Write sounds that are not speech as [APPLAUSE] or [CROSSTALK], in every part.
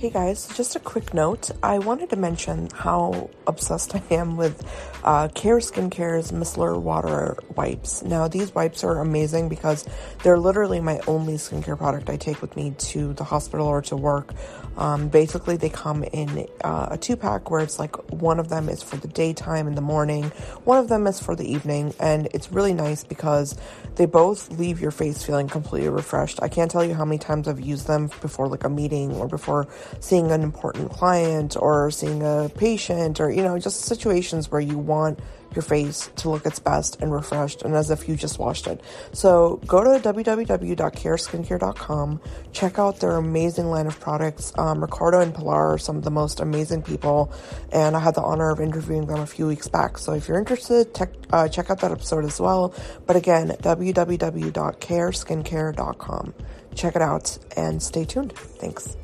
Hey guys, just a quick note. I wanted to mention how obsessed [LAUGHS] I am with uh, Care Skincare's Micellar Water Wipes. Now, these wipes are amazing because they're literally my only skincare product I take with me to the hospital or to work. Um, basically, they come in uh, a two pack where it's like one of them is for the daytime in the morning, one of them is for the evening, and it's really nice because they both leave your face feeling completely refreshed. I can't tell you how many times I've used them before like a meeting or before seeing an important client or seeing a patient or, you know, just situations where you want your face to look its best and refreshed and as if you just washed it. So go to www.careskincare.com, check out their amazing line of products. Um, Ricardo and Pilar are some of the most amazing people, and I had the honor of interviewing them a few weeks back. So if you're interested, tech, uh, check out that episode as well. But again, www.careskincare.com. Check it out and stay tuned. Thanks.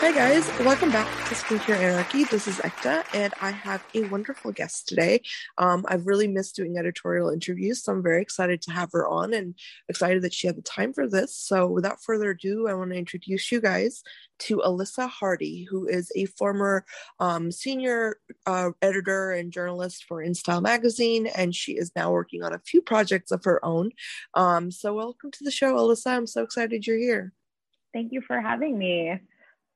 Hi guys, welcome back to Skincare Anarchy. This is Ekta, and I have a wonderful guest today. Um, I've really missed doing editorial interviews, so I'm very excited to have her on and excited that she had the time for this. So, without further ado, I want to introduce you guys to Alyssa Hardy, who is a former um, senior uh, editor and journalist for InStyle magazine, and she is now working on a few projects of her own. Um, so, welcome to the show, Alyssa. I'm so excited you're here. Thank you for having me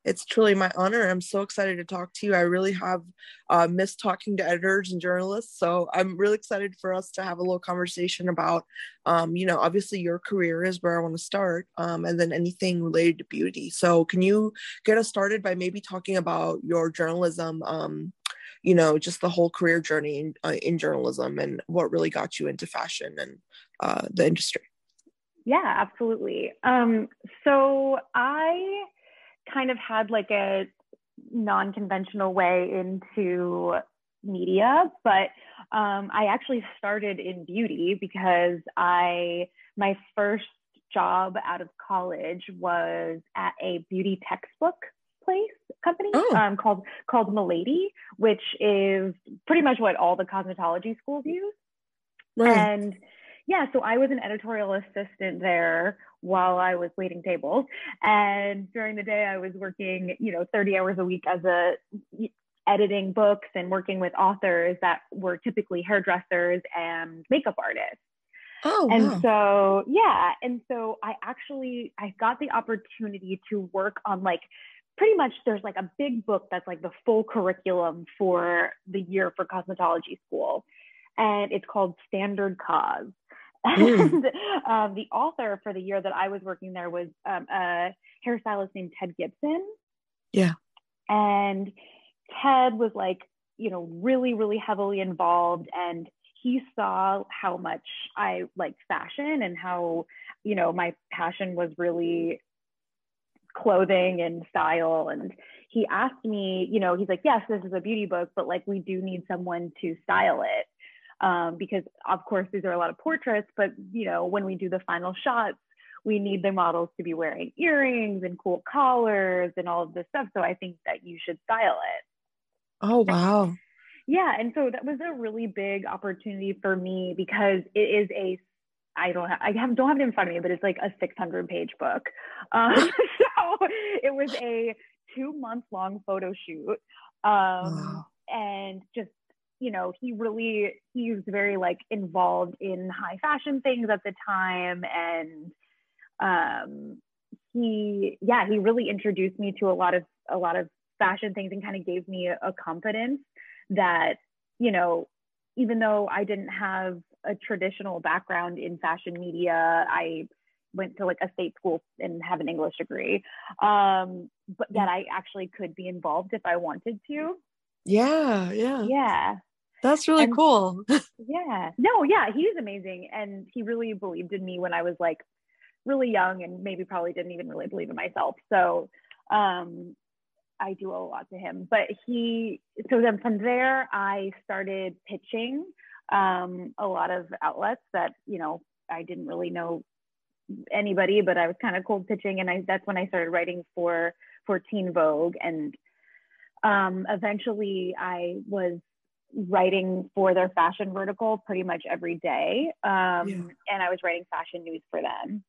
it's truly my honor. I'm so excited to talk to you. I really have uh, missed talking to editors and journalists, so I'm really excited for us to have a little conversation about, um, you know, obviously your career is where I want to start, um, and then anything related to beauty. So, can you get us started by maybe talking about your journalism? Um, you know, just the whole career journey in, uh, in journalism and what really got you into fashion and uh, the industry. Yeah, absolutely. Um, so I kind of had like a non-conventional way into media, but um, I actually started in beauty because I my first job out of college was at a beauty textbook place company oh. um, called called Milady, which is pretty much what all the cosmetology schools use. Right. And yeah, so I was an editorial assistant there while I was waiting tables. And during the day, I was working, you know, 30 hours a week as a editing books and working with authors that were typically hairdressers and makeup artists. Oh, and wow. so yeah, and so I actually I got the opportunity to work on like pretty much there's like a big book that's like the full curriculum for the year for cosmetology school, and it's called Standard Mm. and [LAUGHS] um, the author for the year that I was working there was um, a hairstylist named Ted Gibson. Yeah. And Ted was like, you know, really, really heavily involved. And he saw how much I liked fashion and how, you know, my passion was really clothing and style. And he asked me, you know, he's like, yes, this is a beauty book, but like, we do need someone to style it um, because of course these are a lot of portraits, but you know when we do the final shots, we need the models to be wearing earrings and cool collars and all of this stuff. So I think that you should style it. Oh wow. Yeah, and so that was a really big opportunity for me because it is a I don't have I have don't have it in front of me, but it's like a 600 page book. Um, [LAUGHS] so it was a two month long photo shoot, um, wow. and just you know, he really he was very like involved in high fashion things at the time and um he yeah, he really introduced me to a lot of a lot of fashion things and kind of gave me a, a confidence that, you know, even though I didn't have a traditional background in fashion media, I went to like a state school and have an English degree. Um, but that I actually could be involved if I wanted to. Yeah, yeah. Yeah. That's really and, cool. [LAUGHS] yeah. No, yeah, he he's amazing. And he really believed in me when I was like really young and maybe probably didn't even really believe in myself. So um I do owe a lot to him. But he so then from there I started pitching um a lot of outlets that, you know, I didn't really know anybody, but I was kind of cold pitching and I that's when I started writing for for Teen Vogue and um, eventually I was writing for their fashion vertical pretty much every day. Um, yeah. And I was writing fashion news for them.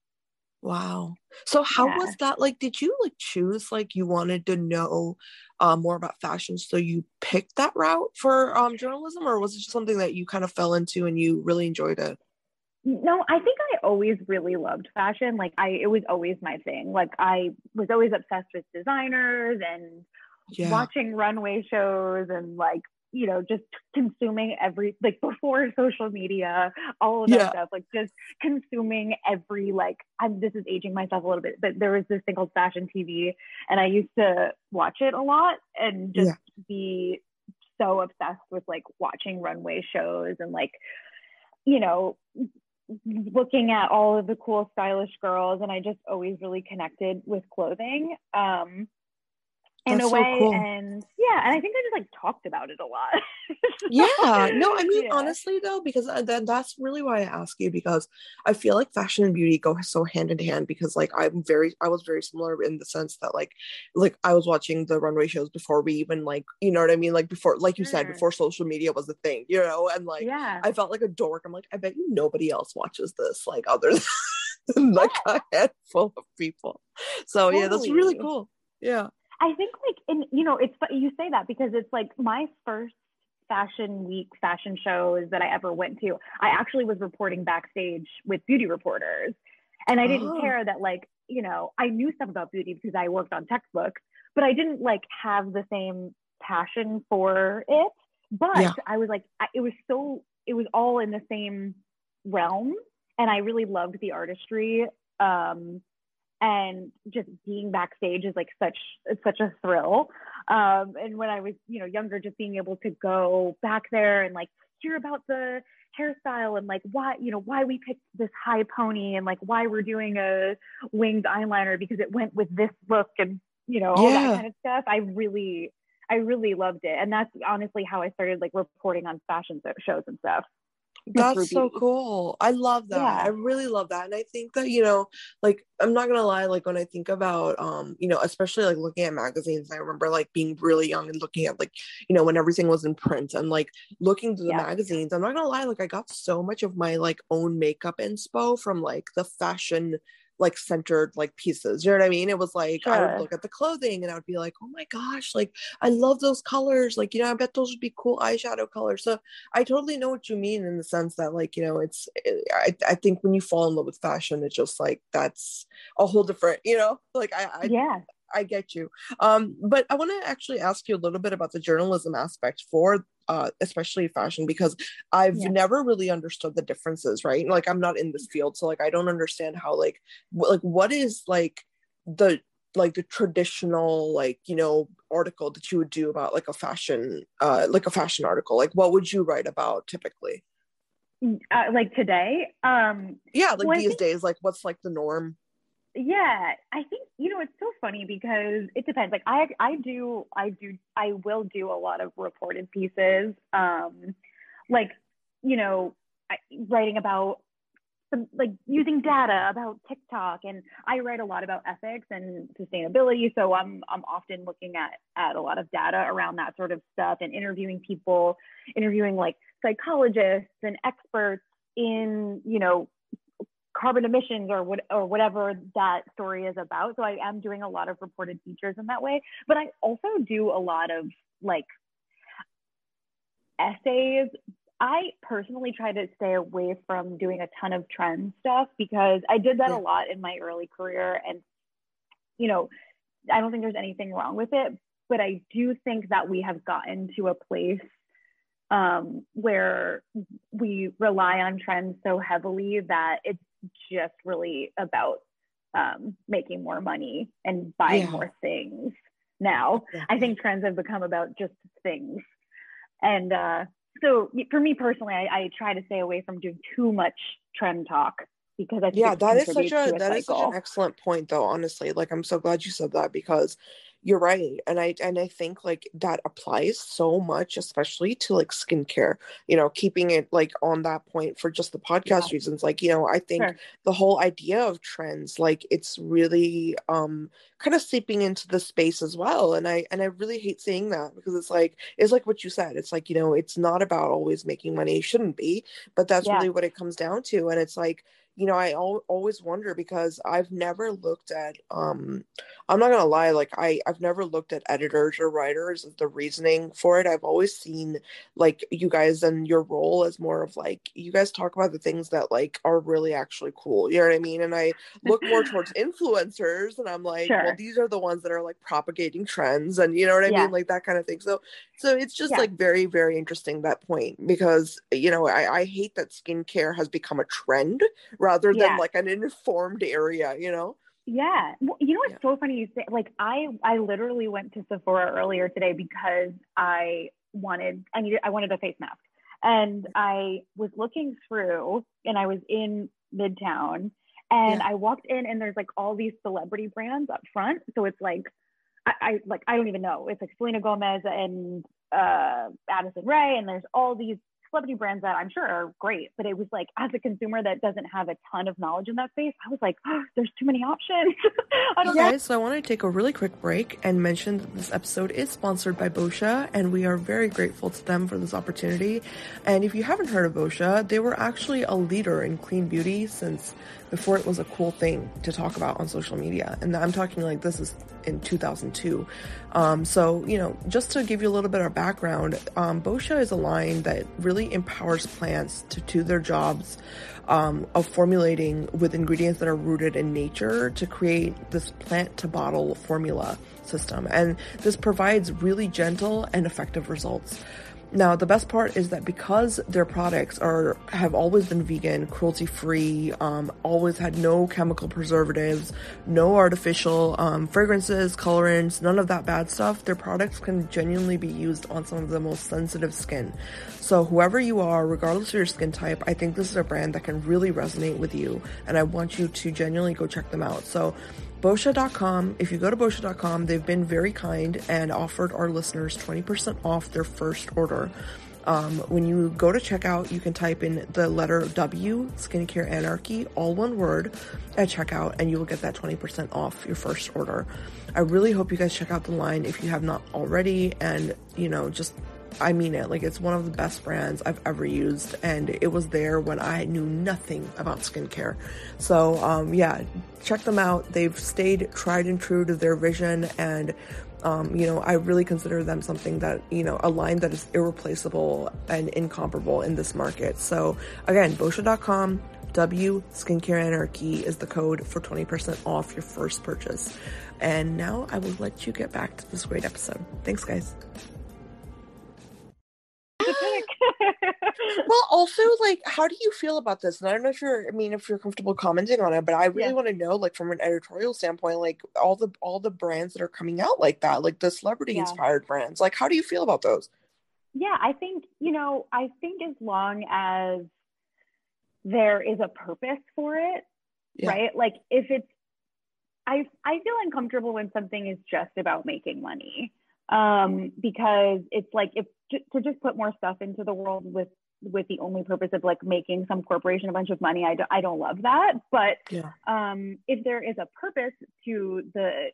Wow. So how yeah. was that like did you like choose like you wanted to know uh, more about fashion so you picked that route for um, journalism or was it just something that you kind of fell into and you really enjoyed it? No, I think I always really loved fashion. Like I it was always my thing. Like I was always obsessed with designers and yeah. watching runway shows and like you know, just consuming every like [LAUGHS] before social media, all of that yeah. stuff, like just consuming every like I'm this is aging myself a little bit, but there was this thing called fashion TV and I used to watch it a lot and just yeah. be so obsessed with like watching runway shows and like, you know, looking at all of the cool stylish girls and I just always really connected with clothing. Um in That's a way so cool. and yeah and i think i just like talked about it a lot. [LAUGHS] So, yeah no i mean yeah. honestly though because uh, then that's really why i ask you because i feel like fashion and beauty go so hand in hand because like i'm very i was very similar in the sense that like like i was watching the runway shows before we even like you know what i mean? Like before like you said before social media was a thing you know? And like yeah. I felt like a dork. I'm like i bet you nobody else watches this like other than [LAUGHS] like a handful of people. So totally. yeah that's really cool. Yeah I think like and you know it's you say that because it's like my first fashion week fashion shows that I ever went to. I actually was reporting backstage with beauty reporters, and I didn't oh. care that like you know I knew stuff about beauty because I worked on textbooks, but I didn't like have the same passion for it. But yeah. I was like it was so it was all in the same realm, and I really loved the artistry. Um, and just being backstage is like such it's such a thrill. Um, and when i was you know younger just being able to go back there and like hear about the hairstyle and like why you know why we picked this high pony and like why we're doing a winged eyeliner because it went with this look and you know all yeah. that kind of stuff. I really i really loved it. And that's honestly how i started like reporting on fashion shows and stuff that's so cool i love that yeah. i really love that and i think that you know like i'm not gonna lie like when i think about um you know especially like looking at magazines i remember like being really young and looking at like you know when everything was in print and like looking through the yeah. magazines i'm not gonna lie like i got so much of my like own makeup inspo from like the fashion like centered like pieces. You know what I mean? It was like sure. I would look at the clothing and I would be like, oh my gosh, like I love those colors. Like, you know, I bet those would be cool eyeshadow colors. So I totally know what you mean in the sense that like, you know, it's it, I, I think when you fall in love with fashion, it's just like that's a whole different, you know, like I, I yeah. I get you. Um, but I want to actually ask you a little bit about the journalism aspect for uh, especially fashion because I've yeah. never really understood the differences, right? Like I'm not in this field, so like I don't understand how like w- like what is like the like the traditional like you know article that you would do about like a fashion uh like a fashion article? Like what would you write about typically? Mm, uh, like today? Um yeah like well, these think, days like what's like the norm yeah i think you know it's so funny because it depends like i i do i do i will do a lot of reported pieces um like you know I, writing about some like using data about tiktok and i write a lot about ethics and sustainability so i'm i'm often looking at at a lot of data around that sort of stuff and interviewing people interviewing like psychologists and experts in you know carbon emissions or what or whatever that story is about. So I am doing a lot of reported features in that way, but I also do a lot of like essays. I personally try to stay away from doing a ton of trend stuff because I did that a lot in my early career and you know, I don't think there's anything wrong with it, but I do think that we have gotten to a place um, where we rely on trends so heavily that it's just really about um, making more money and buying yeah. more things now. I think trends have become about just things. And uh, so for me personally, I, I, try to stay away from doing too much trend talk because I think yeah, that is such a, a that is such an excellent point though, honestly. Like I'm so glad you said that because you're right and i and i think like that applies so much especially to like skincare you know keeping it like on that point for just the podcast yeah. reasons like you know i think sure. the whole idea of trends like it's really um kind of seeping into the space as well and i and i really hate saying that because it's like it's like what you said it's like you know it's not about always making money it shouldn't be but that's yeah. really what it comes down to and it's like you know, I al- always wonder because I've never looked at, um, I'm not gonna lie, like I, I've never looked at editors or writers the reasoning for it. I've always seen like you guys and your role as more of like you guys talk about the things that like are really actually cool. You know what I mean? And I look more [LAUGHS] towards influencers, and I'm like, sure. well, these are the ones that are like propagating trends, and you know what I yeah. mean, like that kind of thing. So, so it's just yeah. like very, very interesting that point because you know I, I hate that skincare has become a trend rather than yeah. like an informed area, you know? Yeah. Well, you know what's yeah. so funny you say like I I literally went to Sephora earlier today because I wanted I needed I wanted a face mask. And I was looking through and I was in Midtown and yeah. I walked in and there's like all these celebrity brands up front. So it's like I, I like I don't even know. It's like Selena Gomez and uh Addison Rae and there's all these celebrity brands that I'm sure are great, but it was like as a consumer that doesn't have a ton of knowledge in that space, I was like, oh, there's too many options. [LAUGHS] I. So I want to take a really quick break and mention that this episode is sponsored by Boscia, and we are very grateful to them for this opportunity. And if you haven't heard of Boscia, they were actually a leader in clean beauty since before it was a cool thing to talk about on social media. And I'm talking like this is in 2002. Um, so, you know, just to give you a little bit of background, um, Boscia is a line that really empowers plants to do their jobs um, of formulating with ingredients that are rooted in nature to create this plant to bottle formula system. And this provides really gentle and effective results. Now, the best part is that because their products are have always been vegan, cruelty free, um, always had no chemical preservatives, no artificial um, fragrances, colorants, none of that bad stuff. Their products can genuinely be used on some of the most sensitive skin. So, whoever you are, regardless of your skin type, I think this is a brand that can really resonate with you, and I want you to genuinely go check them out. So, Boscia.com. If you go to Boscia.com, they've been very kind and offered our listeners 20% off their first order. Um, when you go to checkout, you can type in the letter W, Skincare Anarchy, all one word, at checkout, and you will get that 20% off your first order. I really hope you guys check out the line if you have not already, and you know, just I mean it. Like it's one of the best brands I've ever used, and it was there when I knew nothing about skincare. So um, yeah, check them out. They've stayed tried and true to their vision, and um, you know I really consider them something that you know a line that is irreplaceable and incomparable in this market. So again, Boscia.com. W Skincare Anarchy is the code for 20% off your first purchase. And now I will let you get back to this great episode. Thanks, guys. Also, like, how do you feel about this? And I don't know if you're, I mean, if you're comfortable commenting on it, but I really yeah. want to know, like, from an editorial standpoint, like all the all the brands that are coming out like that, like the celebrity inspired yeah. brands. Like, how do you feel about those? Yeah, I think you know, I think as long as there is a purpose for it, yeah. right? Like, if it's, I I feel uncomfortable when something is just about making money um, because it's like if to just put more stuff into the world with with the only purpose of like making some corporation a bunch of money. I don't, I don't love that but yeah. um, if there is a purpose to the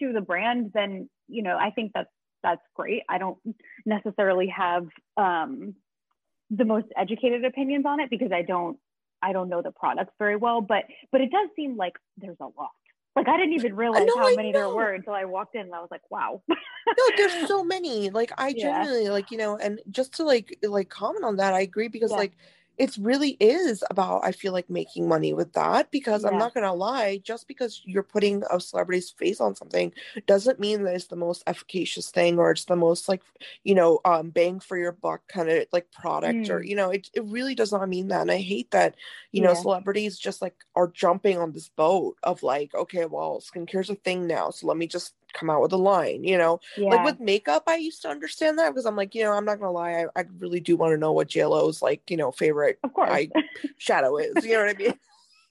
to the brand then you know i think that's that's great. I don't necessarily have um, the most educated opinions on it because i don't i don't know the products very well but but it does seem like there's a lot like I didn't even realize know, how many there were until I walked in and I was like, wow. no, there's [LAUGHS] so many. Like I yeah. genuinely like, you know, and just to like like comment on that, I agree because yeah. like it really is about i feel like making money with that because yeah. i'm not gonna lie just because you're putting a celebrity's face on something doesn't mean that it's the most efficacious thing or it's the most like you know um bang for your buck kind of like product mm. or you know it, it really does not mean that and i hate that you yeah. know celebrities just like are jumping on this boat of like okay well skincare's a thing now so let me just come out with a line, you know? Yeah. Like with makeup, I used to understand that because I'm like, you know, I'm not gonna lie, I, I really do want to know what JLo's like, you know, favorite of course. eye [LAUGHS] shadow is. You know what I mean?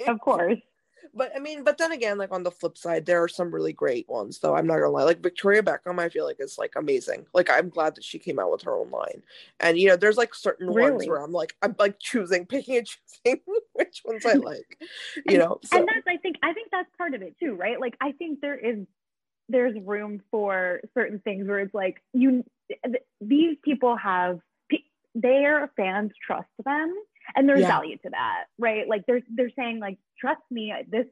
of course. [LAUGHS] but I mean, but then again, like on the flip side, there are some really great ones, though. I'm not gonna lie. Like Victoria Beckham, I feel like is like amazing. Like I'm glad that she came out with her own line. And you know, there's like certain really? ones where I'm like, I'm like choosing, picking and [LAUGHS] choosing which ones I like. You know, so. and that's I think I think that's part of it too, right? Like I think there is there's room for certain things where it's like you these people have their fans trust them and there's yeah. value to that right? Like they're they're saying like trust me this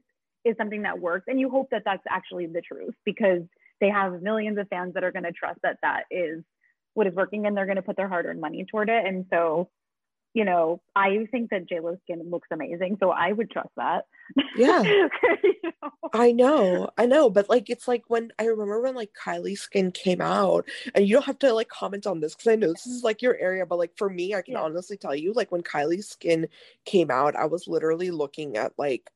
is something that works. And you hope that that's actually the truth because they have millions of fans that are going to trust that that is what is working and they're going to put their hard-earned money toward it. And so you know, I think that JLo's skin looks amazing, so I would trust that. Yeah. [LAUGHS] you know? I know, I know, but like it's like when I remember when like Kylie's skin came out, and you don't have to like comment on this because I know this is like your area, but like for me, I can yeah. honestly tell you, like when Kylie's skin came out, I was literally looking at like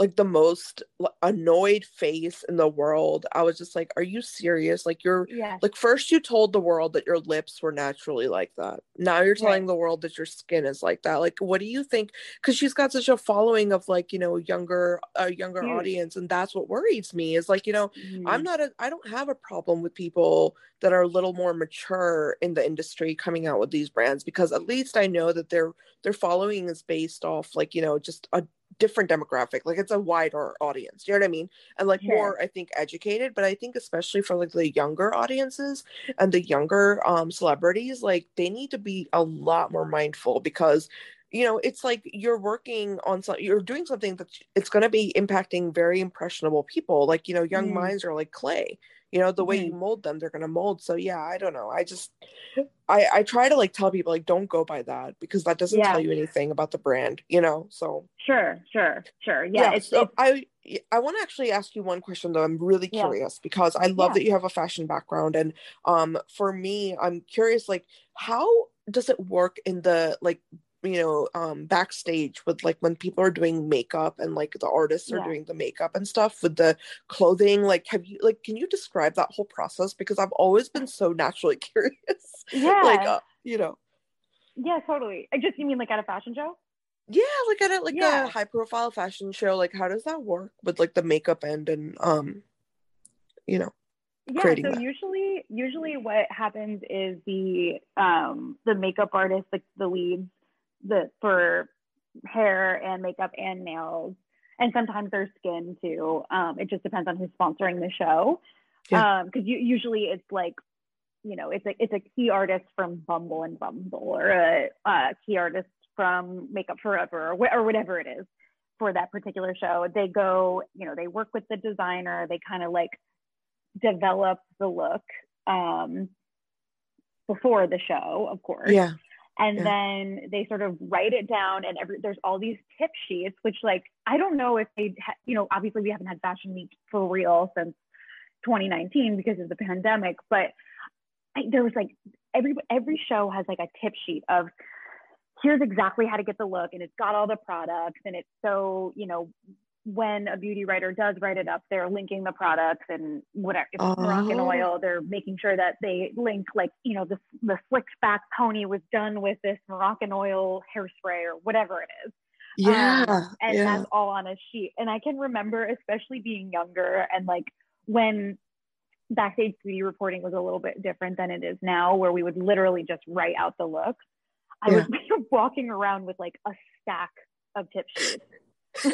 like the most annoyed face in the world. I was just like, "Are you serious? Like you're yeah. like first you told the world that your lips were naturally like that. Now you're telling right. the world that your skin is like that. Like what do you think? Cuz she's got such a following of like, you know, younger a younger Huge. audience and that's what worries me is like, you know, mm-hmm. I'm not a I don't have a problem with people that are a little more mature in the industry coming out with these brands because at least I know that their their following is based off like, you know, just a different demographic like it's a wider audience you know what i mean and like sure. more i think educated but i think especially for like the younger audiences and the younger um celebrities like they need to be a lot more mindful because you know it's like you're working on something you're doing something that it's going to be impacting very impressionable people like you know young mm. minds are like clay you know the way mm-hmm. you mold them they're going to mold so yeah i don't know i just i i try to like tell people like don't go by that because that doesn't yeah. tell you anything about the brand you know so sure sure sure yeah, yeah it's, so it's, i i want to actually ask you one question though i'm really curious yeah. because i love that you have a fashion background and um for me i'm curious like how does it work in the like you know um backstage with like when people are doing makeup and like the artists are yeah. doing the makeup and stuff with the clothing like have you like can you describe that whole process? Because i've always been so naturally [LAUGHS] curious. Yeah. like uh, you know. Yeah totally. I just you mean like at a fashion show? Yeah like at a like yeah. a high profile fashion show. Like how does that work with like the makeup end and um you know yeah so that. usually usually what happens is the um the makeup artist like the leads the for hair and makeup and nails and sometimes their skin too. Um, it just depends on who's sponsoring the show. Um because yeah. um, you, usually it's like you know it's a it's a key artist from bumble and bumble or a, a key artist from makeup forever or, wh- or whatever it is for that particular show. They go you know they work with the designer. They kind of like develop the look um, before the show of course. Yeah and yeah. then they sort of write it down and every, there's all these tip sheets which like i don't know if they ha- you know obviously we haven't had fashion week for real since 2019 because of the pandemic but I, there was like every every show has like a tip sheet of here's exactly how to get the look and it's got all the products and it's so you know when a beauty writer does write it up, they're linking the products and whatever. If it's Moroccan oh. oil, they're making sure that they link like, you know, the, the slicked back pony was done with this Moroccan oil hairspray or whatever it is. Yeah. Um, and yeah. that's all on a sheet. And I can remember, especially being younger and like when backstage beauty reporting was a little bit different than it is now, where we would literally just write out the looks. I yeah. would [LAUGHS] be walking around with like a stack of tip sheets [LAUGHS]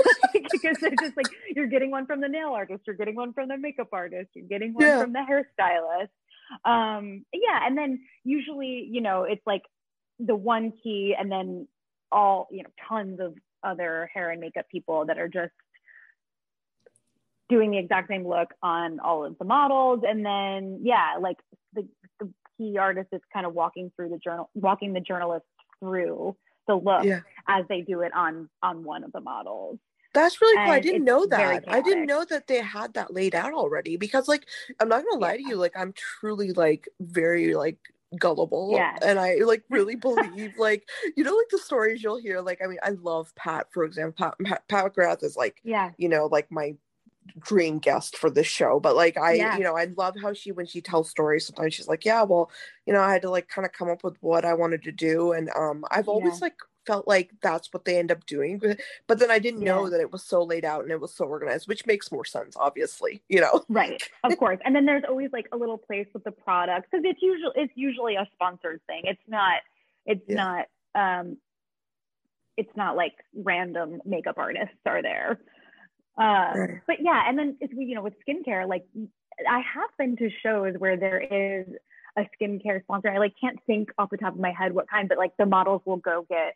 because they're just like you're getting one from the nail artist, you're getting one from the makeup artist, you're getting one yeah. from the hairstylist. Um, yeah, and then usually, you know, it's like the one key, and then all you know, tons of other hair and makeup people that are just doing the exact same look on all of the models, and then yeah, like the, the key artist is kind of walking through the journal, walking the journalist through the look yeah. as they do it on on one of the models that's really cool. I didn't know that. I didn't know that they had that laid out already because like I'm not gonna lie yeah. to you, like I'm truly like very like gullible yeah. and I like [LAUGHS] really believe like you know like the stories you'll hear like I mean I love Pat for example Pat, Pat, Pat McGrath is like yeah you know like my dream guest for this show but like i yeah. you know i love how she when she tells stories sometimes she's like yeah well you know i had to like kind of come up with what i wanted to do and um i've always yeah. like felt like that's what they end up doing. But, but then I didn't Yeah. know that it was so laid out and it was so organized, which makes more sense, obviously, you know. Right, of [LAUGHS] course. And then there's always like a little place with the products because it's usually it's usually a sponsored thing. It's not it's Yeah. not um it's not like random makeup artists are there. Right. But yeah, and then it's you know with skincare, like I have been to shows where there is a skincare sponsor. I like can't think off the top of my head what kind, but like the models will go get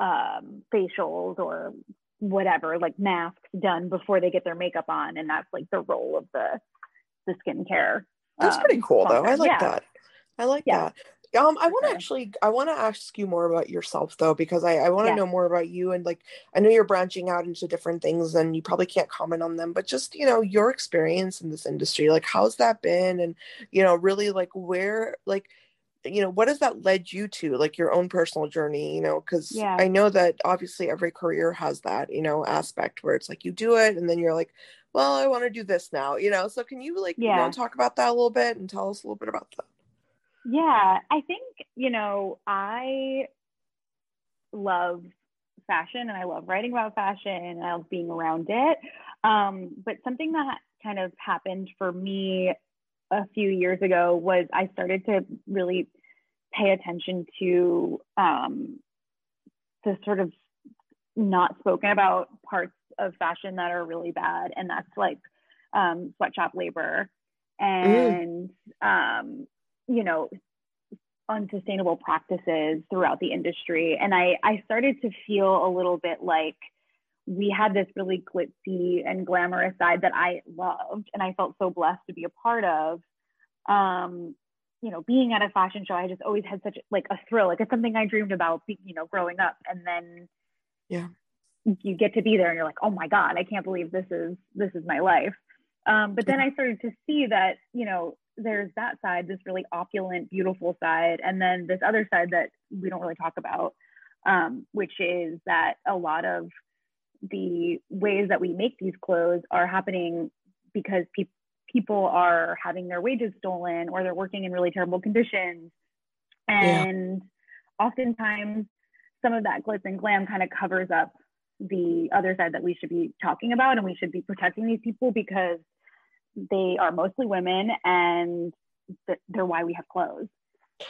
um facials or whatever, like masks done before they get their makeup on, and that's like the role of the the skincare. That's pretty um, cool though. I like Yeah. that. I like Yeah. that. Um, I want to sure. actually, I want to ask you more about yourself though, because I, I want to Yeah. know more about you and like, I know you're branching out into different things and you probably can't comment on them, but just, you know, your experience in this industry, like how's that been? And, you know, really like where, like, you know, what has that led you to, like your own personal journey, you know, because Yeah. I know that obviously every career has that, you know, aspect where it's like you do it and then you're like, well, I want to do this now, you know, so can you like, you know, talk about that a little bit and tell us a little bit about that? Yeah, I think, you know, I love fashion and I love writing about fashion and I love being around it. Um, but something that kind of happened for me a few years ago was I started to really pay attention to um, the sort of not spoken about parts of fashion that are really bad. And that's like um, sweatshop labor and, um, you know, unsustainable practices throughout the industry. And I, I started to feel a little bit like we had this really glitzy and glamorous side that I loved and I felt so blessed to be a part of. Um, you know, being at a fashion show, I just always had such like a thrill. Like it's something I dreamed about, you know, growing up. And then Yeah. you get to be there and you're like, oh my God, I can't believe this is this is my life. Um, but then I started to see that, you know, there's that side, this really opulent, beautiful side, and then this other side that we don't really talk about, um, which is that a lot of the ways that we make these clothes are happening because pe- people are having their wages stolen or they're working in really terrible conditions. Yeah. And oftentimes, some of that glitz and glam kind of covers up the other side that we should be talking about and we should be protecting these people because they are mostly women and th- they're why we have clothes.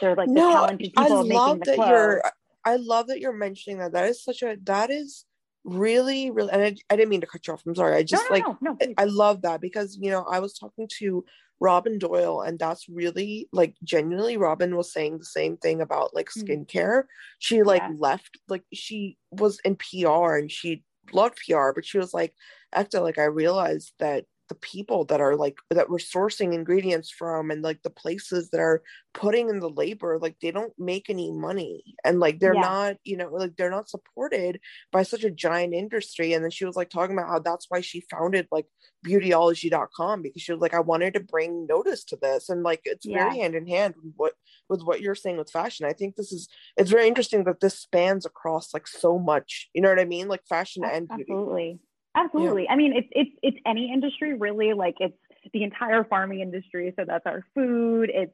They're like the no, talented I people love making the that clothes. you're. I love that you're mentioning that. That is such a. That is really, really. And I, I didn't mean to cut you off. I'm sorry. I just no, like. no, no, I. I love that because you know I was talking to Robin Doyle and that's really like genuinely Robin was saying the same thing about like Mm. skincare. She like Yeah. left like she was in PR and she loved PR, but she was like, Ekta, like I realized that the people that are like that we're sourcing ingredients from and like the places that are putting in the labor like they don't make any money and like they're Yeah. not you know like they're not supported by such a giant industry. And then she was like talking about how that's why she founded like beautyology.com because she was like i wanted to bring notice to this. And like it's very hand in hand with what with what you're saying with fashion. I think this is it's very interesting that this spans across like so much you know what i mean? Like fashion and beauty. Absolutely. Absolutely. I mean, it's it's it's any industry really. Like it's the entire farming industry. So that's our food. It's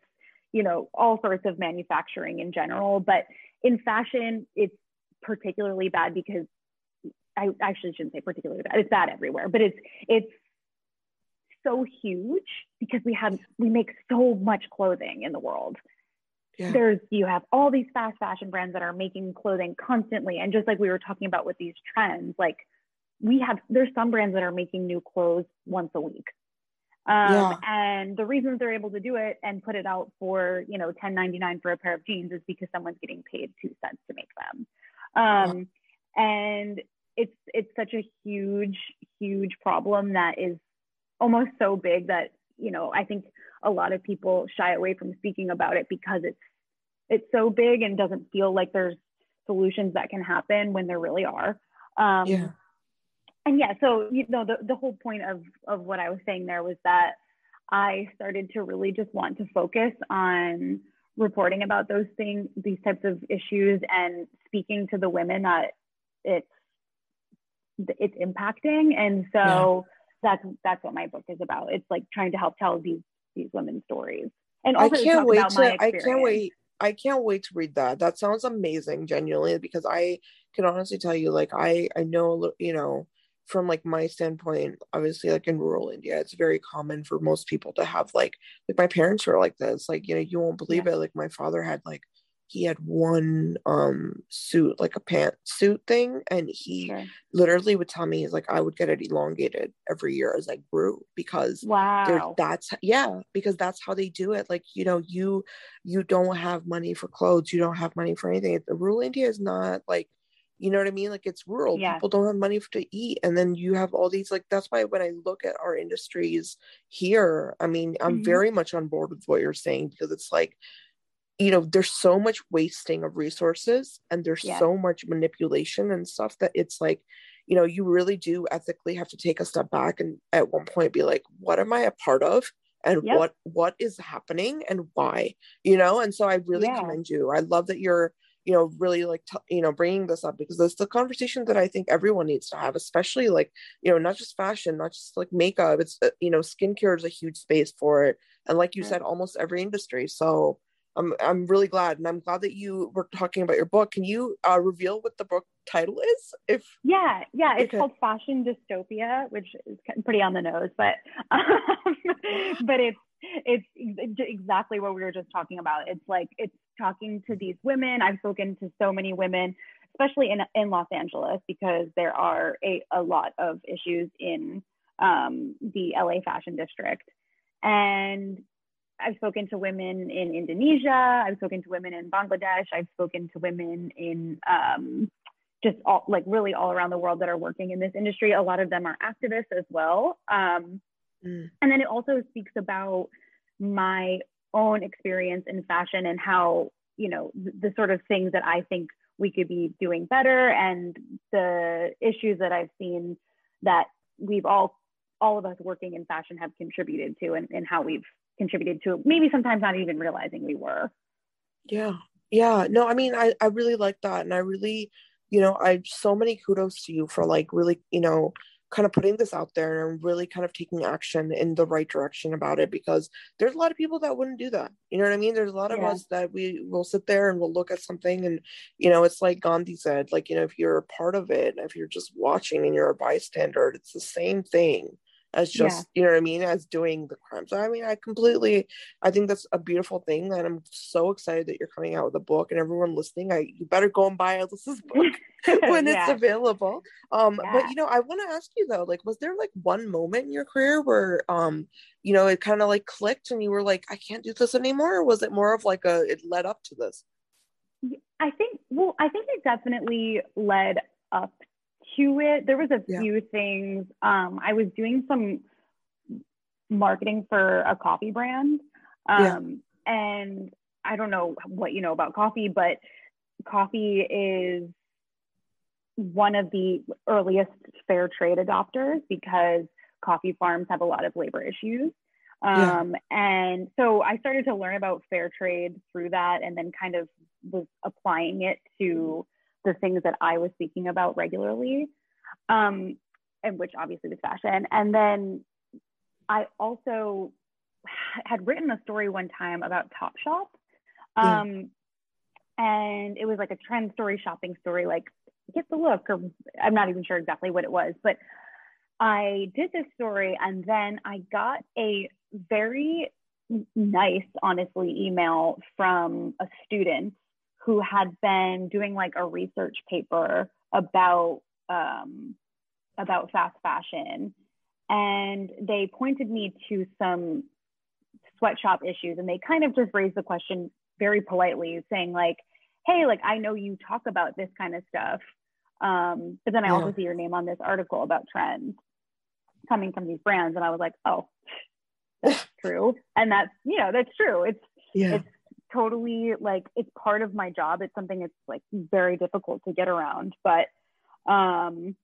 you know all sorts of manufacturing in general. But in fashion, it's particularly bad because I actually shouldn't say particularly bad. It's bad everywhere. But it's it's so huge because we have we make so much clothing in the world yeah there's you have all these fast fashion brands that are making clothing constantly and just like we were talking about with these trends like we have there's some brands that are making new clothes once a week. Um, Yeah. and the reasons they're able to do it and put it out for you know 10.99 for a pair of jeans is because someone's getting paid two cents to make them. Um, and it's it's such a huge huge problem that is almost so big that you know i think a lot of people shy away from speaking about it because it's it's so big and doesn't feel like there's solutions that can happen when there really are. Um, yeah and yeah so you know the, the whole point of of what i was saying there was that i started to really just want to focus on reporting about those things these types of issues and speaking to the women that it's it's impacting. And so that's that's what my book is about. It's like trying to help tell these these women's stories. And I can't wait to I can't wait I can't wait to read that. That sounds amazing, genuinely, because I can honestly tell you, like, I I know, you know, from like my standpoint, obviously, like in rural India, it's very common for most people to have like, like my parents were like this. Like, you know, you won't believe yeah. it. Like my father had like he had one um suit like a pant suit thing and he sure. literally would tell me he's like i would get it elongated every year as i grew because wow that's yeah because that's how they do it like you know you you don't have money for clothes you don't have money for anything the rural india is not like you know what i mean like it's rural yeah. people don't have money to eat and then you have all these like that's why when i look at our industries here i mean i'm mm-hmm. very much on board with what you're saying because it's like you know there's so much wasting of resources and there's yeah. so much manipulation and stuff that it's like you know you really do ethically have to take a step back and at one point be like what am i a part of and yep. what what is happening and why you know and so i really yeah. commend you i love that you're you know really like t- you know bringing this up because it's the conversation that i think everyone needs to have especially like you know not just fashion not just like makeup it's uh, you know skincare is a huge space for it and like you said almost every industry so I'm I'm really glad, and I'm glad that you were talking about your book. Can you uh, reveal what the book title is? If yeah, yeah, it's okay. called Fashion Dystopia, which is pretty on the nose, but [LAUGHS] um, but it's it's exactly what we were just talking about. It's like it's talking to these women. I've spoken to so many women, especially in in Los Angeles, because there are a, a lot of issues in um, the LA fashion district, and I've spoken to women in Indonesia. I've spoken to women in Bangladesh. I've spoken to women in um, just all, like really all around the world that are working in this industry. A lot of them are activists as well. Um, mm. And then it also speaks about my own experience in fashion and how, you know, the, the sort of things that I think we could be doing better and the issues that I've seen that we've all all of us working in fashion have contributed to and, and how we've contributed to it, maybe sometimes not even realizing we were. Yeah. Yeah. No, I mean, I, I really like that. And I really, you know, I so many kudos to you for like really, you know, kind of putting this out there and really kind of taking action in the right direction about it because there's a lot of people that wouldn't do that. You know what I mean? There's a lot of yeah. us that we will sit there and we'll look at something and, you know, it's like Gandhi said, like, you know, if you're a part of it, if you're just watching and you're a bystander, it's the same thing as just yeah. you know what I mean as doing the crime. So I mean I completely I think that's a beautiful thing and I'm so excited that you're coming out with a book and everyone listening I you better go and buy Alyssa's [LAUGHS] book [LAUGHS] when yeah. it's available. Um yeah. but you know I want to ask you though like was there like one moment in your career where um you know it kind of like clicked and you were like I can't do this anymore or was it more of like a it led up to this? I think well I think it definitely led up to it. There was a yeah. few things. Um, I was doing some marketing for a coffee brand. Um, yeah. And I don't know what you know about coffee, but coffee is one of the earliest fair trade adopters because coffee farms have a lot of labor issues. Um, yeah. And so I started to learn about fair trade through that and then kind of was applying it to the things that I was speaking about regularly, um, and which obviously was fashion. And then I also had written a story one time about Topshop. Um, yeah. And it was like a trend story, shopping story, like get the look, or I'm not even sure exactly what it was, but I did this story and then I got a very nice, honestly, email from a student who had been doing like a research paper about um, about fast fashion, and they pointed me to some sweatshop issues, and they kind of just raised the question very politely, saying like, "Hey, like I know you talk about this kind of stuff, um, but then I yeah. also see your name on this article about trends coming from these brands," and I was like, "Oh." That's [LAUGHS] true. And that's, you know, that's true. It's, yeah. it's totally like it's part of my job. It's something it's like very difficult to get around but um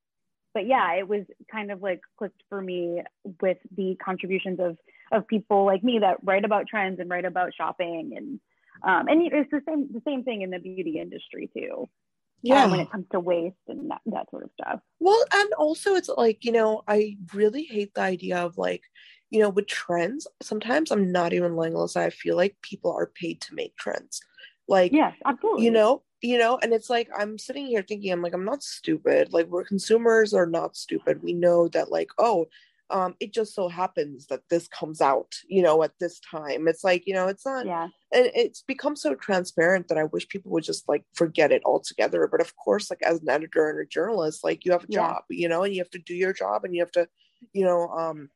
but yeah it was kind of like clicked for me with the contributions of of people like me that write about trends and write about shopping and um and it's the same the same thing in the beauty industry too yeah. um, when it comes to waste and that, that sort of stuff. Well and also it's like you know i really hate the idea of like you know, with trends, sometimes I'm not even lying, Alyssa. I feel like people are paid to make trends. like yes absolutely you know you know and it's like i'm sitting here thinking i'm like i'm not stupid like we're consumers are not stupid we know that like oh um it just so happens that this comes out you know at this time it's like you know it's not yeah and it's become so transparent that i wish people would just like forget it altogether but of course like as an editor and a journalist like you have a Yeah. job you know and you have to do your job and you have to you know um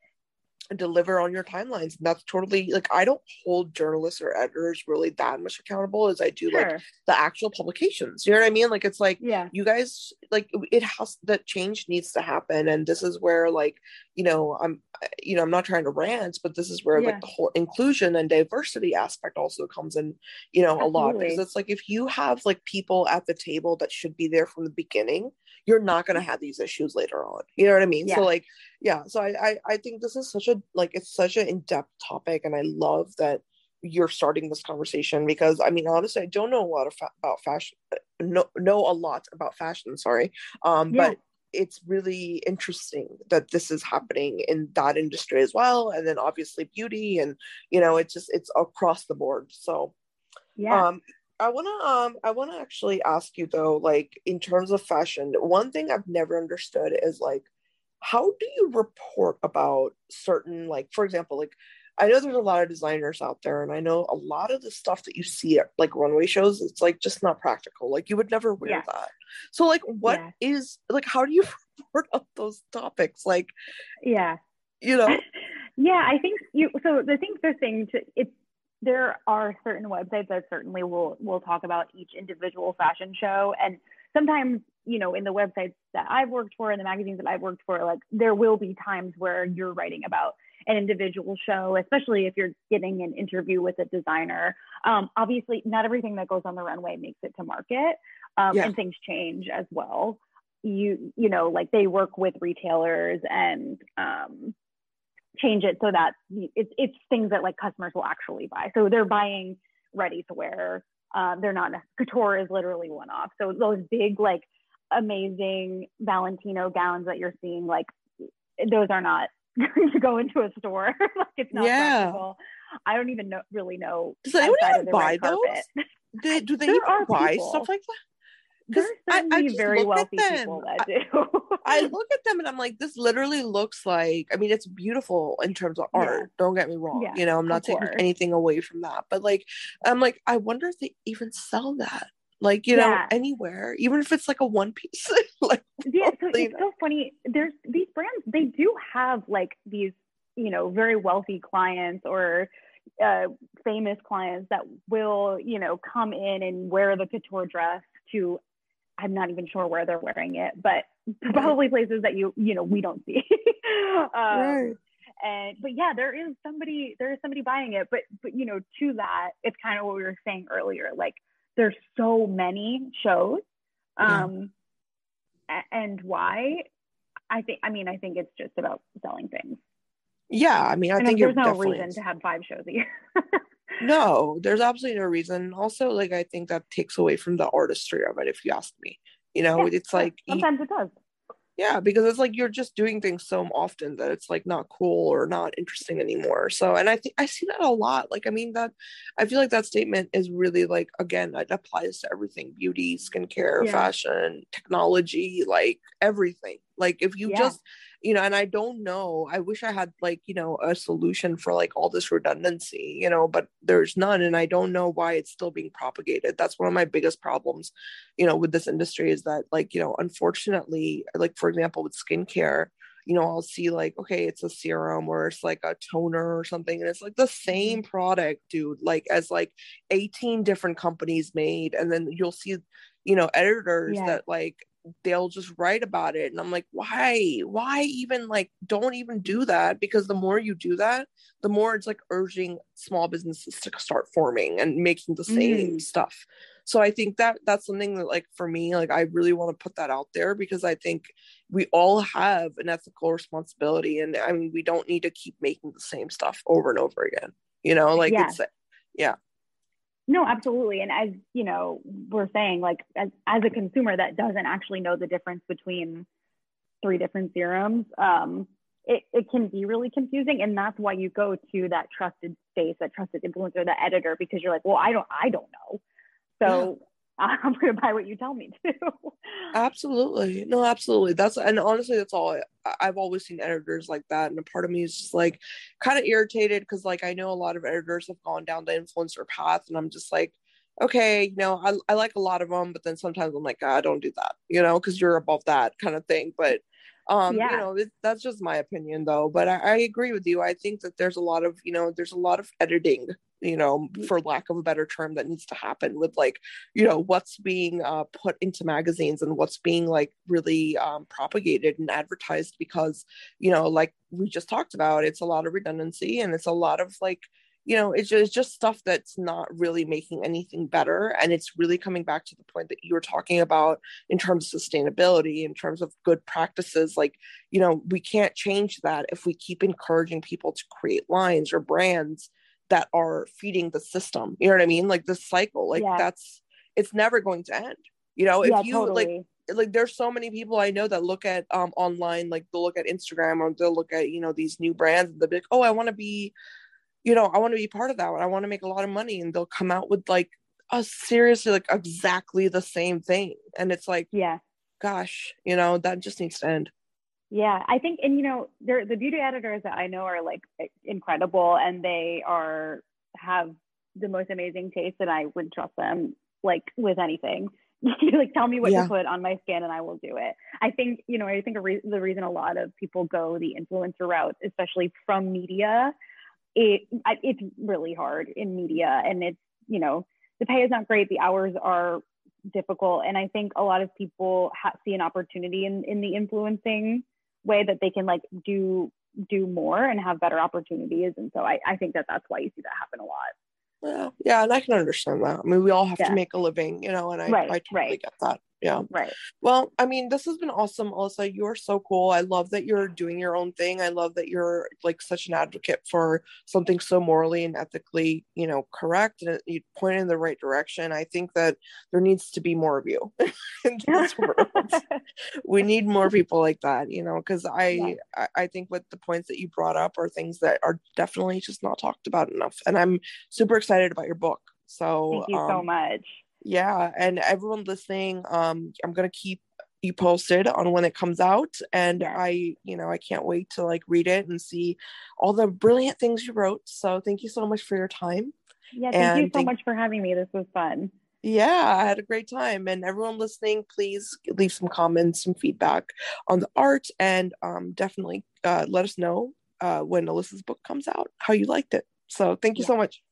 deliver on your timelines and that's totally like i don't hold journalists or editors really that much accountable as i do like the actual publications you know what i mean? Like it's like yeah. you guys like it has that change needs to happen and this is where like you know i'm you know i'm not trying to rant but this is where Yeah. like the whole inclusion and diversity aspect also comes in you know a lot because it's like if you have like people at the table that should be there from the beginning you're not going to have these issues later on you know what i mean Yeah. so like yeah so I, I i think this is such a like it's such an in-depth topic and i love that you're starting this conversation because i mean honestly i don't know a lot of fa- about fashion know, know a lot about fashion sorry um Yeah. but it's really interesting that this is happening in that industry as well and then obviously beauty and you know it's just it's across the board so yeah um i want to um i want to actually ask you though like in terms of fashion one thing i've never understood is like how do you report about certain like for example like i know there's a lot of designers out there and i know a lot of the stuff that you see at like runway shows it's like just not practical like you would never wear Yeah. that so like what is Yeah. like how do you [LAUGHS] report on those topics like yeah you know [LAUGHS] yeah i think you so the thing the thing to it's there are certain websites that certainly will will talk about each individual fashion show. And sometimes you know in the websites that i've worked for and the magazines that i've worked for like there will be times where you're writing about an individual show especially if you're getting an interview with a designer. Um, obviously not everything that goes on the runway makes it to market um, Yeah. and things change as well. You you know like they work with retailers and um, change it so that it's it's things that like customers will actually buy. So they're buying ready to wear. Um, they're not couture is literally one off. So those big like amazing Valentino gowns that you're seeing, like those are not [LAUGHS] going to go into a store. [LAUGHS] like it's not Yeah. practical. I don't even know really know. does anyone even buy those. [LAUGHS] They- do they There even buy people. stuff like that There's I- I certainly very wealthy people that do. I [LAUGHS] look at them and I'm like, this literally looks like, I mean, it's beautiful in terms of Yeah. art. Don't get me wrong. Yeah, You know, I'm not taking course. anything away from that. But like, I'm like, I wonder if they even sell that. Like, you know, anywhere, even if it's like a one piece. [LAUGHS] like, yeah so it's so funny there's these brands they do have like these you know very wealthy clients or uh, famous clients that will you know come in and wear the couture dress to i'm not even sure where they're wearing it but [LAUGHS] probably places that you you know we don't see. [LAUGHS] Um, Right. and but yeah there is somebody there is somebody buying it but but you know to that it's kind of what we were saying earlier like there's so many shows um a- and why i think i mean i think it's just about selling things. Yeah, I mean, I and think there's no reason to have five shows a year [LAUGHS] no, there's absolutely no reason. Also, like, I think that takes away from the artistry of it, if you ask me. You know, Yeah, it's like, sometimes it does yeah because it's like you're just doing things so often that it's like not cool or not interesting anymore so and i think i see that a lot like i mean that i feel like that statement is really like again it applies to everything beauty skincare Yeah. fashion technology like everything like if you Yeah. just you know and i don't know i wish i had like you know a solution for like all this redundancy you know but there's none and i don't know why it's still being propagated that's one of my biggest problems you know with this industry is that like you know unfortunately like for example with skincare you know i'll see like okay it's a serum or it's like a toner or something and it's like the same mm-hmm. product dude like as like 18 different companies made and then you'll see you know editors Yeah. that like they'll just write about it and i'm like why? Why even like don't even do that? Because the more you do that the more it's like urging small businesses to start forming and making the same Mm. stuff. So i think that that's something that like for me like i really want to put that out there because i think we all have an ethical responsibility and i mean we don't need to keep making the same stuff over and over again you know? Like it's Yeah. it's no absolutely. And as you know we're saying like as, as a consumer that doesn't actually know the difference between three different serums um it, it can be really confusing. And that's why you go to that trusted space that trusted influencer the editor because you're like well i don't i don't know. So. I'm going to buy what you tell me to. [LAUGHS] absolutely. No, absolutely. That's, and honestly, that's all I, I've always seen editors like that. And a part of me is just like kind of irritated because, like, I know a lot of editors have gone down the influencer path, and I'm just like, okay, you know, I, I like a lot of them, but then sometimes I'm like, ah, don't do that, you know, because you're above that kind of thing. But um yeah. you know it, that's just my opinion though but I, I, agree with you i think that there's a lot of you know there's a lot of editing you know mm. for lack of a better term that needs to happen with like you know what's being uh, put into magazines and what's being like really um, propagated and advertised because you know like we just talked about it's a lot of redundancy and it's a lot of like you know it's just, it's just stuff that's not really making anything better and it's really coming back to the point that you were talking about in terms of sustainability in terms of good practices like you know we can't change that if we keep encouraging people to create lines or brands that are feeding the system you know what i mean like this cycle like yeah. that's it's never going to end you know if yeah, you totally. like like there's so many people I know that look at um online, like they'll look at Instagram or they'll look at, you know, these new brands and they'll be like, oh, I want to be you know, I want to be part of that. I want to make a lot of money. And they'll come out with like a seriously like exactly the same thing. And it's like, yeah, gosh, you know, that just needs to end. Yeah, I think, and you know, the beauty editors that I know are like incredible, and they are have the most amazing taste, and I would trust them like with anything. [LAUGHS] like, tell me what yeah. to put on my skin, and I will do it. I think, you know, I think re- the reason a lot of people go the influencer route, especially from media, it it's really hard in media and it's you know the pay is not great the hours are difficult and i think a lot of people ha- see an opportunity in in the influencing way that they can like do do more and have better opportunities. And so i, I think that that's why you see that happen a lot. Yeah. Yeah. And i can understand that. I mean we all have yeah. to make a living you know and i, right, I totally right. get that yeah. Right. Well i mean this has been awesome alyssa. You're so cool. I love that you're doing your own thing. I love that you're like such an advocate for something so morally and ethically you know correct and you point in the right direction. I think that there needs to be more of you [LAUGHS] in this [LAUGHS] world. We need more people like that you know because I, yeah. I i think with the points that you brought up are things that are definitely just not talked about enough. And i'm super excited about your book. So thank you um, so much yeah and everyone listening um i'm gonna keep you posted on when it comes out and i you know i can't wait to like read it and see all the brilliant things you wrote so thank you so much for your time yeah thank and you so thank- much for having me this was fun. Yeah i had a great time and everyone listening please leave some comments some feedback on the art and um, definitely uh, let us know uh, when alyssa's book comes out how you liked it so thank you yeah. so much.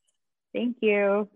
Thank you